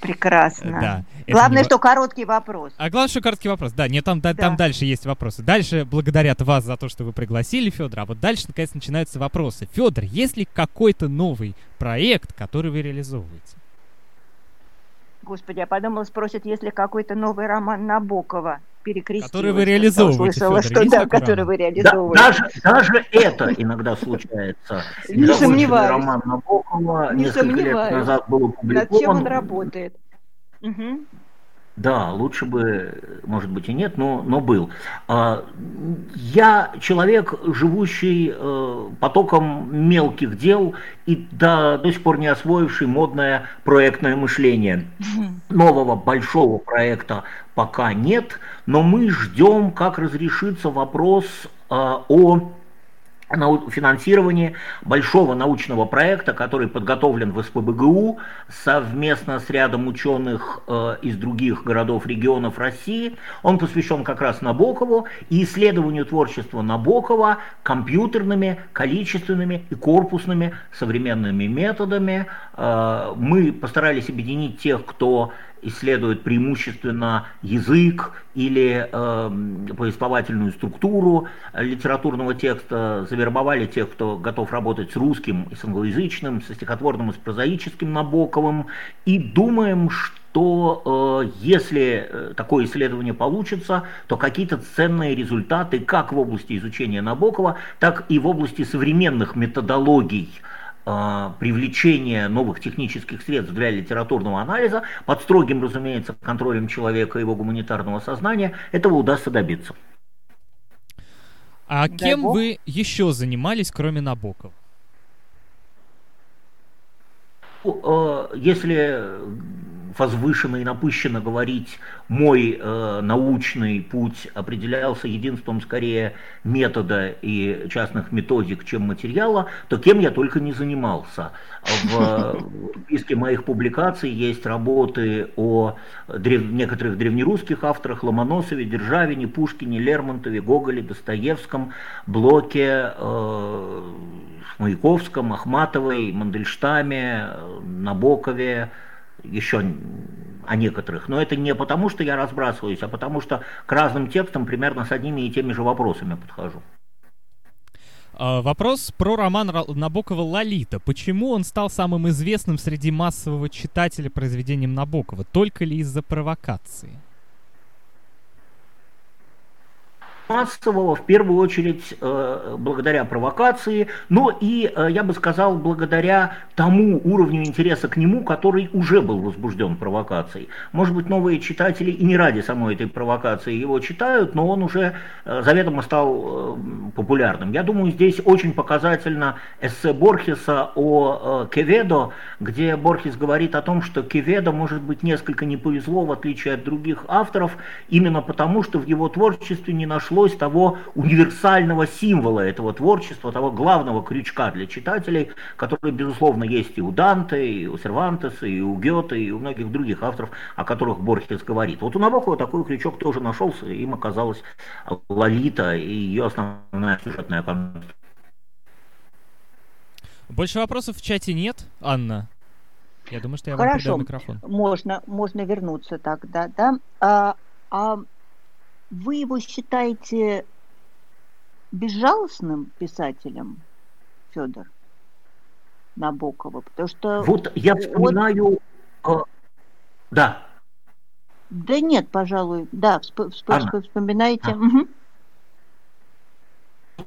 Прекрасно. Да. Главное, не... что короткий вопрос. А главное, что короткий вопрос. Да, нет, там, да. там дальше есть вопросы. Дальше благодарят вас за то, что вы пригласили Федора. А вот дальше, наконец, начинаются вопросы. Федор, есть ли какой-то новый проект, который вы реализовываете? Господи, я подумала, спросят, есть ли какой-то новый роман Набокова перекрестилась. Который вы реализовываете, Федор, что, да, который вы реализовываете. Да, даже, даже это иногда случается. Не сомневаюсь. Роман Набокова не несколько лет назад был опубликован. Над чем он работает? Угу. Да, лучше бы, может быть, и нет, но, но был. А, я человек, живущий э, потоком мелких дел и до, до сих пор не освоивший модное проектное мышление. Нового большого проекта пока нет, но мы ждем, как разрешится вопрос а, о финансирование большого научного проекта, который подготовлен в СПБГУ совместно с рядом ученых э, из других городов, регионов России. Он посвящен как раз Набокову и исследованию творчества Набокова компьютерными, количественными и корпусными современными методами. Э, мы постарались объединить тех, кто исследует преимущественно язык или э, повествовательную структуру литературного текста, завербовали тех, кто готов работать с русским и с англоязычным, со стихотворным и с прозаическим Набоковым, и думаем, что э, если э, такое исследование получится, то какие-то ценные результаты как в области изучения Набокова, так и в области современных методологий – а, привлечения новых технических средств для литературного анализа, под строгим, разумеется, контролем человека и его гуманитарного сознания, этого удастся добиться. А Дай кем Бог. вы еще занимались, кроме Набокова? А, если возвышенно и напыщенно говорить, мой э, научный путь определялся единством скорее метода и частных методик, чем материала, то кем я только не занимался. В списке моих публикаций есть работы о древ... некоторых древнерусских авторах Ломоносове, Державине, Пушкине, Лермонтове, Гоголе, Достоевском, Блоке, э, Маяковском, Ахматовой, Мандельштаме, Набокове, еще о некоторых, но это не потому, что я разбрасываюсь, а потому что к разным текстам примерно с одними и теми же вопросами подхожу. А, вопрос про роман Набокова «Лолита». Почему он стал самым известным среди массового читателя произведением Набокова? Только ли из-за провокации? Массового, в первую очередь э, благодаря провокации, но и, э, я бы сказал, благодаря тому уровню интереса к нему, который уже был возбужден провокацией. Может быть, новые читатели и не ради самой этой провокации его читают, но он уже э, заведомо стал популярным. Я думаю, здесь очень показательно эссе Борхеса о Кеведо, где Борхес говорит о том, что Кеведо, может быть, несколько не повезло, в отличие от других авторов, именно потому, что в его творчестве не нашлось нашлось того универсального символа этого творчества, того главного крючка для читателей, который, безусловно, есть и у Данте, и у Сервантеса, и у Гёте, и у многих других авторов, о которых Борхес говорит. Вот у Набокова такой крючок тоже нашелся, и им оказалась Лолита и ее основная сюжетная конструкция. Больше вопросов в чате нет, Анна? Я думаю, что я Хорошо. вам микрофон. Можно, можно вернуться тогда, да? А, а вы его считаете безжалостным писателем, Федор Набокова? Потому что вот я вспоминаю, он... э, да. Да нет, пожалуй, да, всп- всп- вспоминайте. А. Угу.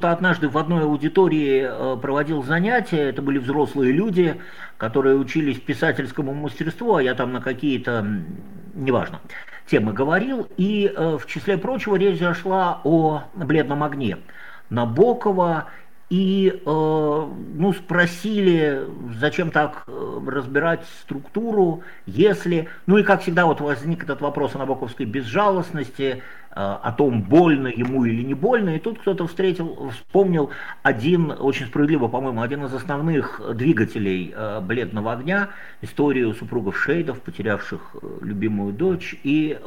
Однажды в одной аудитории э, проводил занятия, это были взрослые люди, которые учились писательскому мастерству, а я там на какие-то, неважно, темы говорил, и э, в числе прочего речь зашла о бледном огне Набокова. И э, ну, спросили, зачем так э, разбирать структуру, если, ну и как всегда вот возник этот вопрос о набоковской безжалостности, о том, больно ему или не больно. И тут кто-то встретил, вспомнил один, очень справедливо, по-моему, один из основных двигателей э, «Бледного огня», историю супругов Шейдов, потерявших э, любимую дочь. И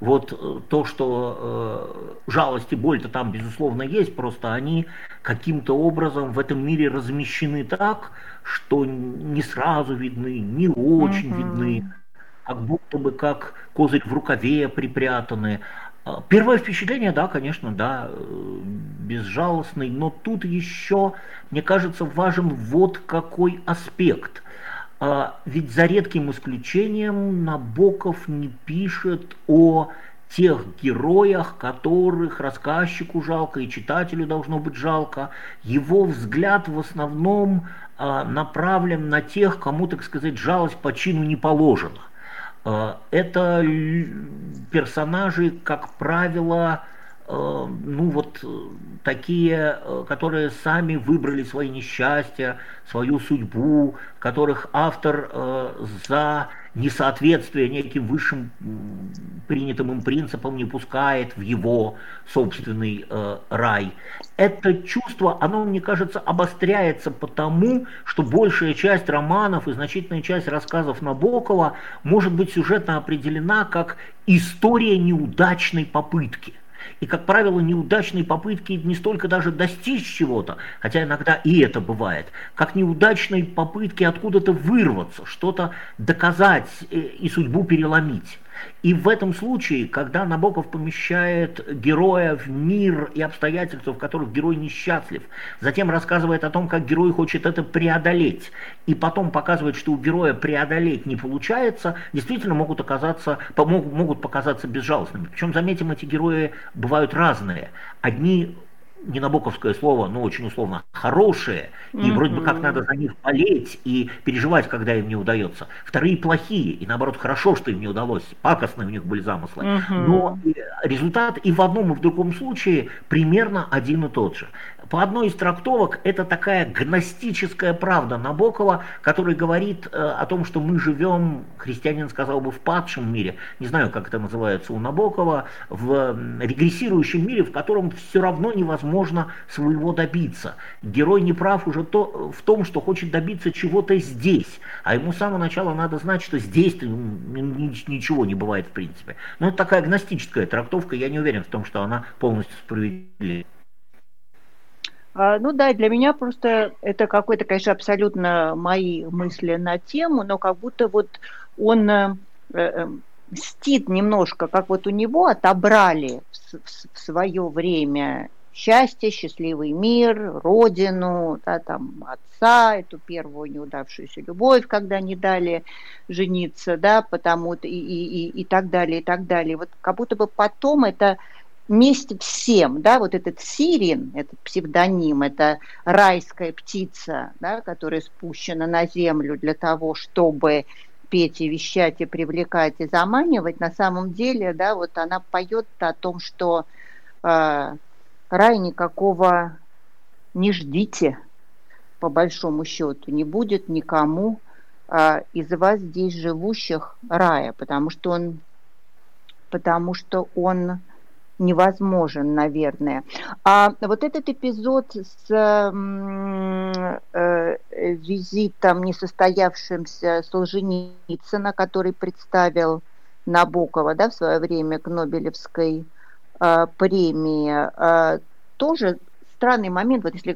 вот то, что жалость и боль-то там, безусловно, есть, просто они каким-то образом в этом мире размещены так, что не сразу видны, не очень mm-hmm. видны, как будто бы как козырь в рукаве припрятаны. Первое впечатление, да, конечно, да, э, безжалостный, но тут еще, мне кажется, важен вот какой аспект. А, ведь за редким исключением Набоков не пишет о тех героях, которых рассказчику жалко и читателю должно быть жалко. Его взгляд в основном а, направлен на тех, кому, так сказать, жалость по чину не положена. Э, это персонажи, как правило, э, ну вот э, такие, которые сами выбрали свои несчастья, свою судьбу, которых автор за несоответствие неким высшим принятым им принципам не пускает в его собственный э, рай. Это чувство, оно, мне кажется, обостряется потому, что большая часть романов и значительная часть рассказов Набокова может быть сюжетно определена как история неудачной попытки. И, как правило, неудачные попытки не столько даже достичь чего-то, хотя иногда и это бывает, как неудачные попытки откуда-то вырваться, что-то доказать э, и судьбу переломить. И в этом случае, когда Набоков помещает героя в мир и обстоятельства, в которых герой несчастлив, затем рассказывает о том, как герой хочет это преодолеть, и потом показывает, что у героя преодолеть не получается, действительно могут, оказаться, могут показаться безжалостными. Причем, заметим, эти герои бывают разные. Одни не набоковское слово, но очень условно, хорошие, и mm-hmm. вроде бы как надо за них болеть и переживать, когда им не удается. Вторые плохие, и наоборот хорошо, что им не удалось, пакостные у них были замыслы. Mm-hmm. Но результат и в одном, и в другом случае примерно один и тот же. По одной из трактовок это такая гностическая правда Набокова, который говорит э, о том, что мы живем, христианин сказал бы, в падшем мире, не знаю, как это называется у Набокова, в регрессирующем мире, в котором все равно невозможно своего добиться. Герой не прав уже то, в том, что хочет добиться чего-то здесь, а ему с самого начала надо знать, что здесь ничего не бывает в принципе. Но это такая гностическая трактовка, я не уверен в том, что она полностью справедлива. А, ну да, для меня просто это какой-то, конечно, абсолютно мои мысли на тему, но как будто вот он э, э, мстит немножко, как вот у него отобрали в, в, свое время счастье, счастливый мир, родину, да, там, отца, эту первую неудавшуюся любовь, когда не дали жениться, да, потому и, и, и, и так далее, и так далее. Вот как будто бы потом это вместе всем, да, вот этот сирин, этот псевдоним, это райская птица, да, которая спущена на землю для того, чтобы петь и вещать и привлекать и заманивать, на самом деле, да, вот она поет о том, что э, рай никакого не ждите, по большому счету, не будет никому э, из вас здесь живущих рая, потому что он, потому что он невозможен, наверное. А вот этот эпизод с э, визитом несостоявшимся Солженицына, который представил Набокова да, в свое время к Нобелевской э, премии, э, тоже странный момент, вот если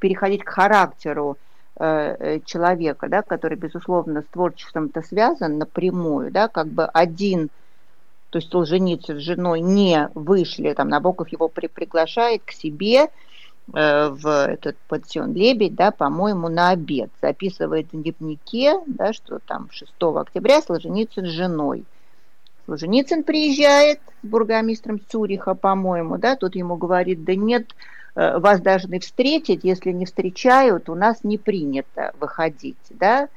переходить к характеру э, э, человека, да, который, безусловно, с творчеством-то связан напрямую, да, как бы один – то есть Солженицын с женой не вышли, там Набоков его при, приглашает к себе э, в этот пансион Лебедь, да, по-моему, на обед. Записывает в дневнике, да, что там 6 октября Солженицын с женой Солженицын приезжает с бургомистром Цюриха, по-моему, да, тут ему говорит, да нет, э, вас должны встретить, если не встречают, у нас не принято выходить, да.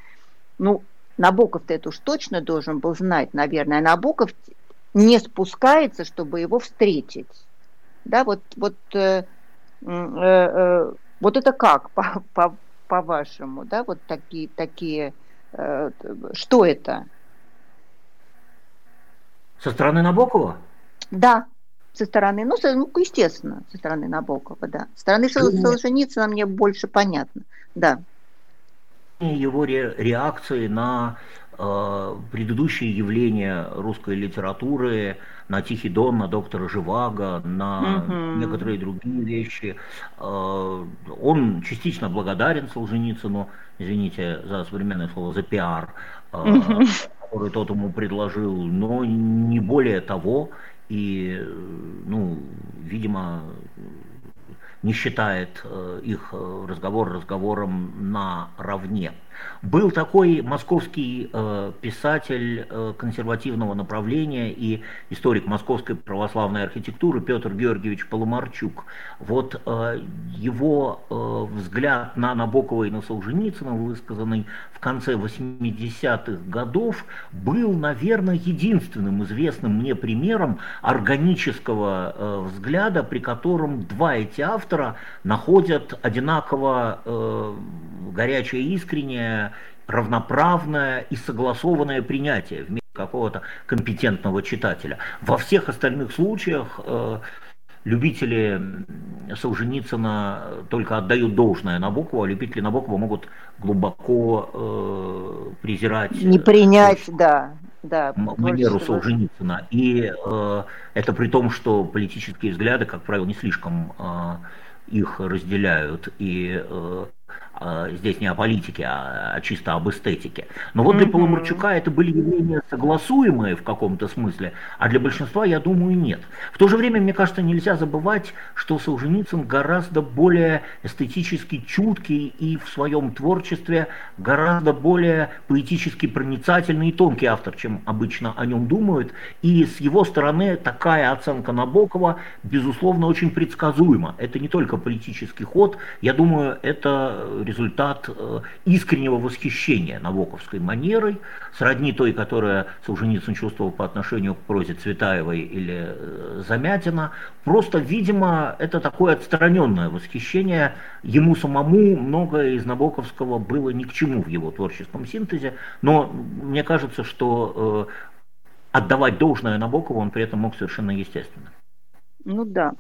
Ну, Набоков-то это уж точно должен был знать, наверное. Набоков не спускается, чтобы его встретить. Да, вот, вот, э, э, э, вот это как, по, по, по-вашему, да, вот такие, такие, э, что это? Со стороны Набокова? Да, со стороны, ну, со, ну, естественно, со стороны Набокова, да. Со стороны ну, Солженицына мне больше понятно, да. Его ре реакции на предыдущие явления русской литературы, на Тихий Дон, на доктора Живаго, на угу. некоторые другие вещи. Э, он частично благодарен Солженицыну, извините за современное слово, за пиар. Э, угу который тот ему предложил, но не более того. И, ну, видимо, не считает э, их э, разговор разговором наравне. Был такой московский э, писатель э, консервативного направления и историк московской православной архитектуры Петр Георгиевич Поломарчук. Вот э, его э, взгляд на Набокова и на Солженицына, высказанный в конце 80-х годов, был, наверное, единственным известным мне примером органического э, взгляда, при котором два эти автора находят одинаково э, горячее и равноправное и согласованное принятие в какого-то компетентного читателя. Во всех остальных случаях э, любители Солженицына только отдают должное Набокову, а любители Набокова могут глубоко э, презирать... Не принять, э, да. Да, манеру Солженицына. И э, это при том, что политические взгляды, как правило, не слишком э, их разделяют. И э, здесь не о политике, а, а чисто об эстетике. Но вот для. Поломарчука это были явления согласуемые в каком-то смысле, а для большинства, я думаю, нет. В то же время, мне кажется, нельзя забывать, что Солженицын гораздо более эстетически чуткий и в своем творчестве гораздо более поэтически проницательный и тонкий автор, чем обычно о нем думают. И с его стороны такая оценка Набокова, безусловно, очень предсказуема. Это не только политический ход, я думаю, это результат э, искреннего восхищения Набоковской манерой, сродни той, которая Солженицын чувствовал по отношению к прозе Цветаевой или э, Замятина. Просто, видимо, это такое отстраненное восхищение. Ему самому многое из Набоковского было ни к чему в его творческом синтезе, но мне кажется, что э, отдавать должное Набокову он при этом мог совершенно естественно. Ну да.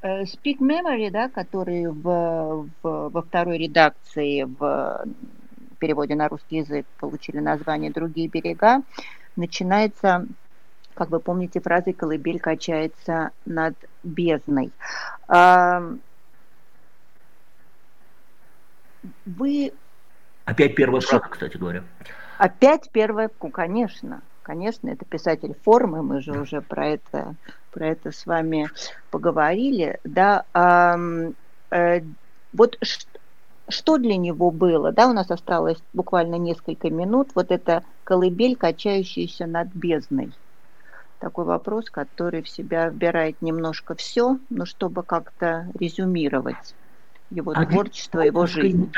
Э, Speak Memory, да, который в, в, во второй редакции в переводе на русский язык получили название «Другие берега», начинается, как вы помните, фразой «Колыбель качается над бездной». Вы... Опять первая фраза, кстати говоря. Опять первая, конечно, конечно, это писатель формы, мы же уже про это про это с вами поговорили, да, а, э, вот что для него было, да, у нас осталось буквально несколько минут, вот эта колыбель, качающаяся над бездной. Такой вопрос, который в себя вбирает немножко все, но чтобы как-то резюмировать его а творчество, его жизнь.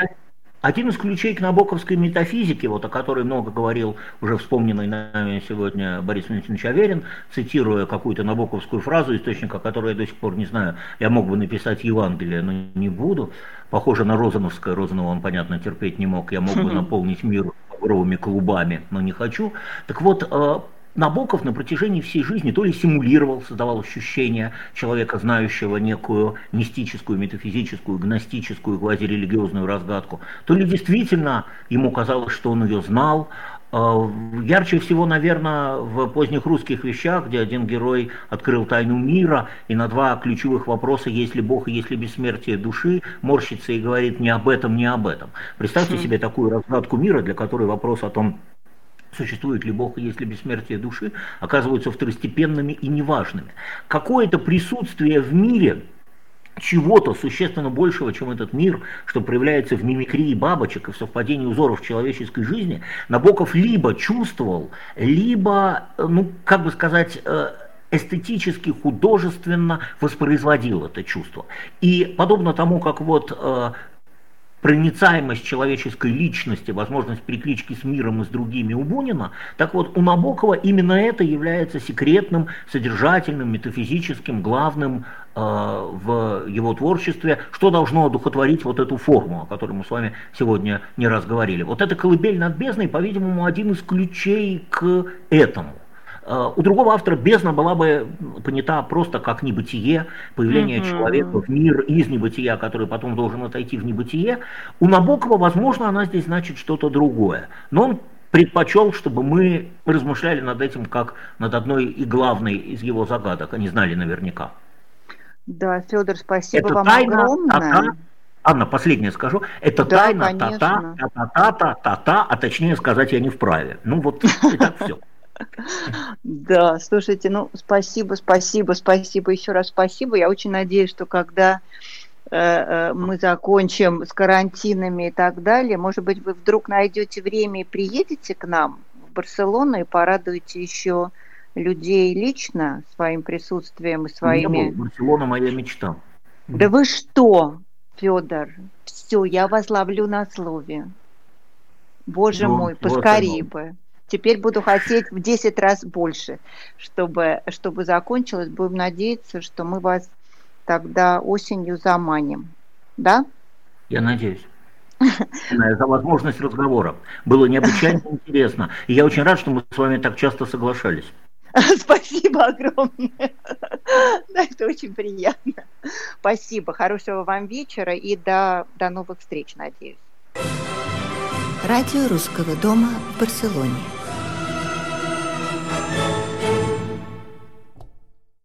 Один из ключей к набоковской метафизике, вот о которой много говорил уже вспомненный нами сегодня Борис Валентинович Аверин, цитируя какую-то набоковскую фразу, источника которой я до сих пор не знаю, я мог бы написать Евангелие, но не буду. Похоже на Розановское, Розанова он, понятно, терпеть не мог, я мог бы наполнить мир багровыми клубами, но не хочу. Так вот, э, Набоков на протяжении всей жизни то ли симулировал, создавал ощущение человека, знающего некую мистическую, метафизическую, гностическую, квазирелигиозную разгадку, то ли действительно ему казалось, что он ее знал. А, ярче всего, наверное, в поздних русских вещах, где один герой открыл тайну мира, и на два ключевых вопроса, есть ли Бог и есть ли бессмертие души, морщится и говорит не об этом, не об этом. Представьте себе такую разгадку мира, для которой вопрос о том, существует ли Бог есть ли бессмертие души, оказываются второстепенными и неважными. Какое-то присутствие в мире чего-то существенно большего, чем этот мир, что проявляется в мимикрии бабочек и в совпадении узоров человеческой жизни, Набоков либо чувствовал, либо, ну, как бы сказать, э, эстетически, художественно воспроизводил это чувство. И подобно тому, как вот э, проницаемость человеческой личности, возможность переклички с миром и с другими у Бунина, так вот у Набокова именно это является секретным, содержательным, метафизическим, главным э, в его творчестве, что должно одухотворить вот эту форму, о которой мы с вами сегодня не раз говорили. Вот это колыбель над бездной, по-видимому, один из ключей к этому. Э, у другого автора бездна была бы понята просто как небытие, появление mm-hmm. человека в мир из небытия, который потом должен отойти в небытие. У Набокова, возможно, она здесь значит что-то другое. Но он предпочел, чтобы мы размышляли над этим как над одной и главной из его загадок, они знали наверняка. Да, Федор, спасибо Это вам тайна, огромное. Та-та, Анна, последнее скажу. Это да, тайна та-та, та-та, та-та, а точнее сказать я не вправе. Ну вот, и так все. Да, слушайте, ну, спасибо, спасибо, спасибо, еще раз спасибо. Я очень надеюсь, что когда э, э, мы закончим с карантинами и так далее, может быть, вы вдруг найдете время и приедете к нам в Барселону и порадуете еще людей лично своим присутствием и своими... Барселона моя мечта. Да вы что, Федор? Все, я вас ловлю на слове. Боже ну, мой, поскорее бы. Теперь буду хотеть в 10 раз больше, чтобы, чтобы закончилось. Будем надеяться, что мы вас тогда осенью заманим. Да? Я надеюсь за возможность разговора. Было необычайно интересно. И я очень рад, что мы с вами так часто соглашались. Спасибо огромное. Да, это очень приятно. Спасибо. Хорошего вам вечера и до, до новых встреч, надеюсь. Радио Русского дома в Барселоне.